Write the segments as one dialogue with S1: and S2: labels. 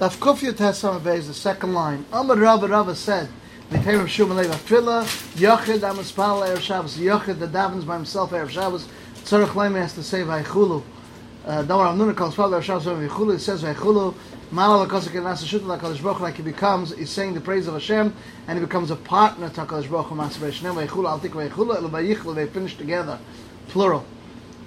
S1: Daf Kufya Tesam is the second line. Amar Rabba Rabba said, of Shuman Leva Tefillah, Yochid Amaspal Erev Shabbos, Yochid the davens by himself Erev Shabbos, Tzarech Leim has to say Vaychulu. Uh, Damar Amnuna calls Spal Erev Shabbos Vaychulu, it says Vaychulu, Mala Lakosik and Nasa Shutla HaKadosh Baruch like he becomes, he's saying the praise of Hashem, and he becomes a partner to HaKadosh Baruch Hu Maser Vayshnem Vaychulu, Al Tik Vaychulu, El Vayichlu, they finish together, plural.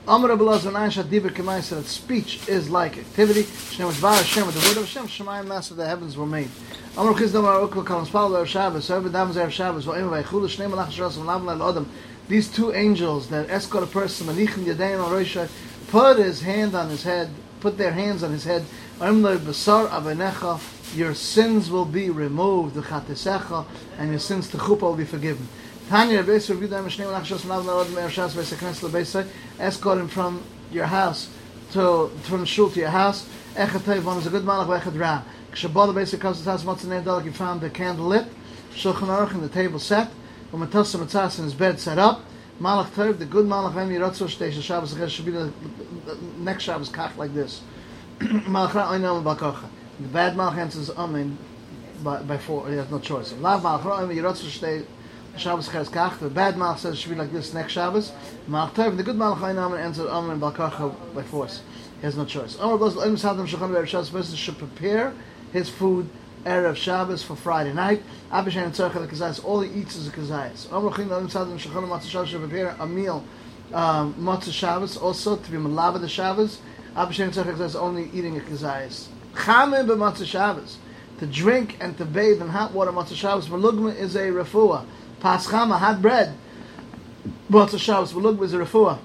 S1: Amar Rabbi and said that speech is like activity. Hashem, with the word of Hashem, Shemayim the heavens were made. Erev Shabbos, Shabbos, these two angels that escort a person, put his hand on his head, put their hands on his head, your sins will be removed, and your sins to Chuppah will be forgiven. Tanya Rabbi Yisrael Yudah Mishnei Malach Shas V'Lav Leil Odom Erev Shabbos, V'Sei Knesset L'Beisai, escort him from your house to from shul to your house. Echad Tov, one is a good malach, Echad Ra. Kshabal the basic comes to the house, the name Dalek, you found the candle lit, Shulchan Aruch, and the table set, when Matassa Matzas in his bed set up, Malach Tov, the good malach, Vem Yirotzo Shtei, Shabbos Acher, should be the, the next Shabbos kach like this. Malach Ra, Oinam Bakocha. The bad malach answers Amen by, by four, he has no choice. Lav Malach Ra, Oinam Yirotzo Shtei, Shabbos Ches Kach. The bad malach says it should be like this next Shabbos. Malach Tov, the good malach Oinam answers Amen Bakocha by force. He has no choice. Amar goes, Oim Sadam Shulchan Erev Shabbos, person should prepare his food Erev Shabbos for Friday night. Abishan and Tzarech Kazayas, all he eats is a Kazayas. Amar Chin Oim Sadam Shulchan Matzah Shabbos should prepare a meal, um, Matzah Shabbos, also to be Malava the Shabbos. Abishan and Tzarech Kazayas, only eating a Kazayas. Chamim b'Matzah Shabbos, to drink and to bathe in hot water Matzah Shabbos. Malugma is a refuah. Paschama, hot bread. Matzah Shabbos, Malugma is a refuah.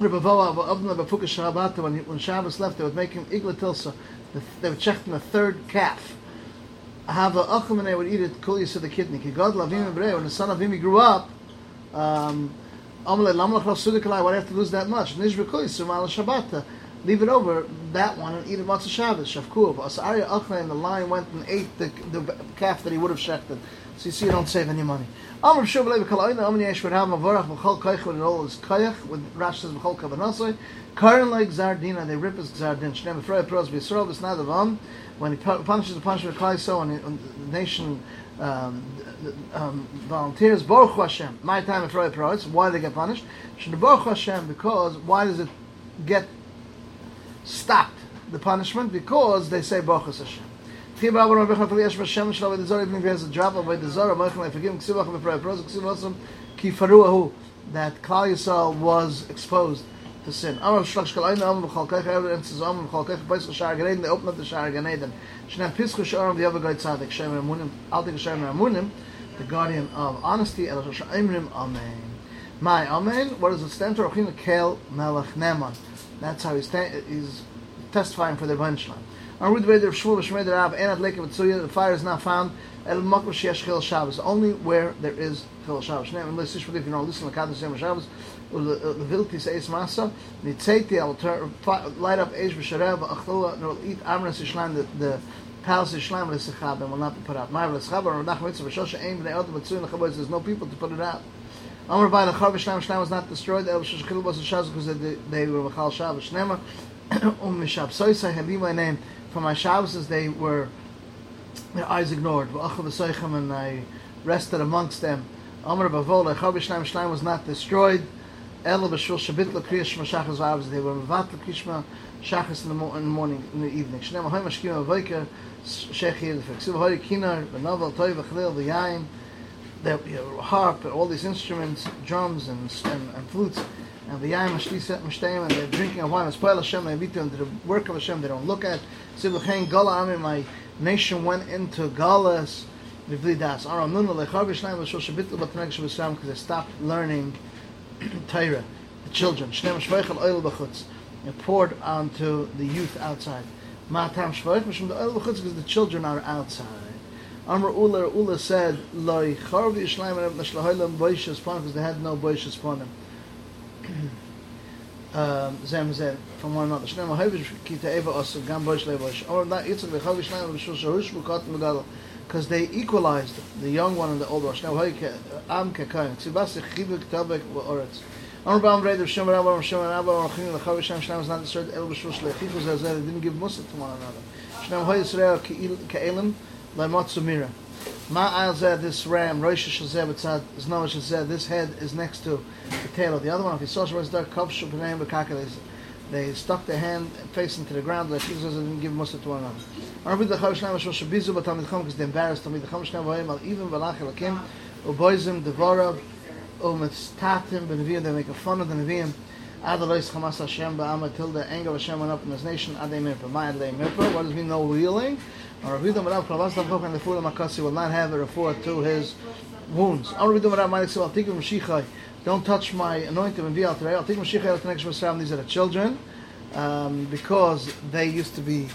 S1: Rabbi Voa of Avna Bafuka Shabbat, when, when Shabbos left, they would make him Igla Tilsa. They would check him a third calf. Hava Achim and they would eat it, Kul Yisud the kidney. Ki God Lavim when the son of Imi grew up, um, Rasudikalai, why have to lose that much? Yisud Mala Shabbat. Leave it over, that one, and eat it Matzah Shabbos, Shavkuv. Asarya Achim and the lion went and ate the, the calf that he would have shechted. So you see, you don't save any money. Amr Shuv Levi Kalaina, Amr Yesh Rav Mavarach B'chol Koich with all his Koich with Rash says B'chol Kavanasoi. Karen like Zardina, they rip his Zardin. Shneim Efrei Pros B'Yisrael B'Snad Am. When he punishes the punishment of Klai and the nation um, um, volunteers Baruch Hashem. My time Efrei Pros. Why they get punished? Should Baruch Hashem because why does it get stopped the punishment? Because they say Baruch Hashem. That Klal Yisrael was exposed to sin. They open up the Shar Ganeden the guardian of honesty Amen My Amen what does it stand for Kel Melech Neman that's how he's, he's testifying for the punchline. On Ruth Veder of Shmuel Shmei Rav Enat Leke Mitzuya, the fire is not found. El Makro Shesh Chil Shabbos, only where there is Chil Shabbos. Now, unless this if you know, listen to Kaddish Yom Shabbos, uh, the Vilti Seis Masa, Nitzeiti, I will light up Eish B'Sharev, Achloa, and will eat Amras Yishlan, the, the palace Yishlan, with the Sechab, and will not be put out. Ma'av L'Sechab, or Nach Mitzvah, Shosha Ein, B'nei Otam, Mitzuya, and Chaboz, there's no people to put it out. Amr by the Chav Shlam Shlam was not destroyed. El Shashkil was a Shaz because they, they were Machal Shabbos Shnema. Um Mishab Soisa had be my name. For my Shabbos they were their eyes ignored. V'achav Soichem and I rested amongst them. Amr Bavol the Chav Shlam Shlam was not destroyed. El B'Shul Shabit L'Kriyas Shema Shachas V'Avos they were Mevat L'Krishma Shachas in the, mo- in the morning in the evening. Shnema Hoy Mashkim Avoika Shech Yedefek. Siv Hoy Kinar V'Novel Toy V'Chlil V'Yayin the you know, harp and all these instruments, drums and, and, and flutes, and the yayim and they're drinking a wine. Spoil Hashem, they beat them to the work of Hashem. They don't look at. Sivuchein Gala my nation went into Galas. Because they stopped learning Torah, the children. And poured onto the youth outside. Because the children are outside. Amr Ula Ula said, "Loi Charvi Yishleim and Nashlahoylam Boishas Pon because they had no Boishas Ponim." Um, Zem said from one another. Shneim Havish Kita Eva Osu Gam Boish Le Boish. Or not Yitzchak V'Chav Yishleim and Shul Shahush V'Kat Megadol because they equalized the young one and the old one. Shneim Hayke Am Kekayin. Tzibas Chivik Tabek V'Oretz. Amr Bam Ray, the Shem Rabba, Shem Rabba, Rachim, the Chavish Shem Shem is not deserted, El B'Shul Shleichichu, Zeh Zeh, they didn't give Musa to one another. Shem Hoy Yisrael, Ke'elim, Laimotzu Mira. Ma Al Zeh, this ram, Rosh Shazeh, B'tzad, Znova Shazeh, this head is next to the tail of the other one. If you saw Shemaz Dar, Kav Shul B'nayim B'kaka, they stuck their hand facing to the ground, like Jesus didn't give Musa to one another. Amr B'D Chavish Shem Shul Shabizu, B'Tamid Chom, because they embarrassed Tamid Chom, Shem V'ayim, Al Even, V'lach Elakim, Uboizim, Devorav, Umitztatim, B'Nevi'im, they make fun of the Nevi'im, Ad Elois Chamas Hashem Ba'ama the anger of Hashem went up in this nation. Ad Mirpa. My Ad Mirpa. What does mean no reeling? Or Ravidim Rav Kravas Davchok and the of Makasi will not have a refer to his wounds. Or Ravidim Rav Malik I'll take him Mashiachai. Don't touch my anointing and be out. I'll take Mashiachai al connection with These are the children um, because they used to be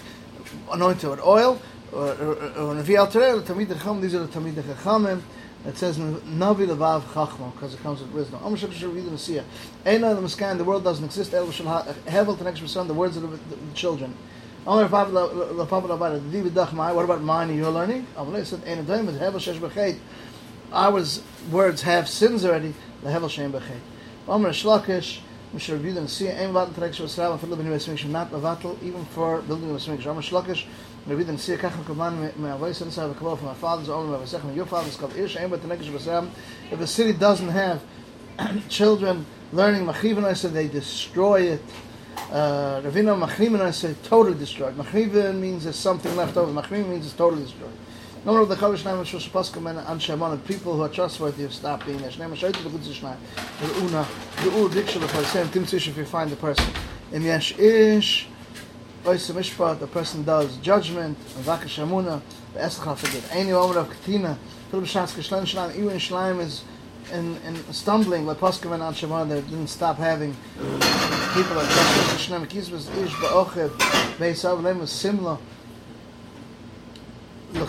S1: anointed with oil. Or Navi al Terei, Tamid Chacham. These are the Tamid Chachamim. It says Navi Levav Chachma because it comes with wisdom. Am Shek Shel Vidam Sia. Eina the Miskan. The world doesn't exist. El Shel Hevel to next son. The words of the, the, the children. Amar Papa Papa about it. Divid Dachmai. What about mine? You're learning. Amalei said Eina Daim with Hevel Shesh Bechet. Our words have sins already. The Hevel Shem Bechet. Amar Shlakish. Mishra Vidam Sia. Ein Vatal to next Yisrael. And for living in Yisrael. Not Vatal even for building a Yisrael. Amar Shlakish. Maybe then see kach kaman me avay sen sa kabel from my father's own my second your father's called ish but the next basam if the city doesn't have children learning machivan I said they destroy it uh ravina machivan I said totally destroyed machivan means there's something left over machivan means it's totally destroyed no more the kavish name to come and shaman people who are trustworthy have stopped being there name should the good shna the una the ur diction of the same thing if you find the person in yesh ish Ois Mishpat, the person does judgment, Amuna, the Escha forget. Any Omer of Katina, Philip Shatz Kishlan Shlam, even Shlam is in, in stumbling, Poskavan and Shemar, they didn't stop having people like Poskavan Shlam, Kizbas Ish Ba'ochev, Beisav Lem was similar. You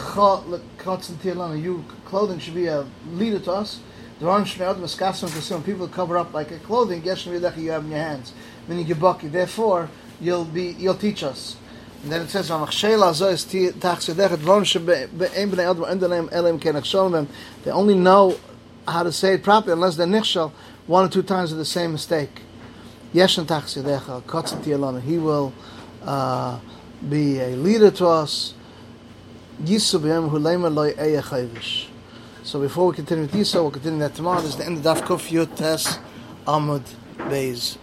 S1: clothing should be a leader to us. The Ron Shmeod Maskasam Kasim, people cover up like a clothing, Yesh you have in your hands. Meaning you bucky. Therefore, you'll be you'll teach us. And then it says They only know how to say it properly unless they're nichshel one or two times of the same mistake. Yeshan Tachsedecha Kotzati Elana. He will uh, be a leader to us. Yisu B'Yem Hulema Loi Eya So before we continue with Yisa, we'll continue that tomorrow. This is the end of Daf Kuf Yud Tes Amud Beis.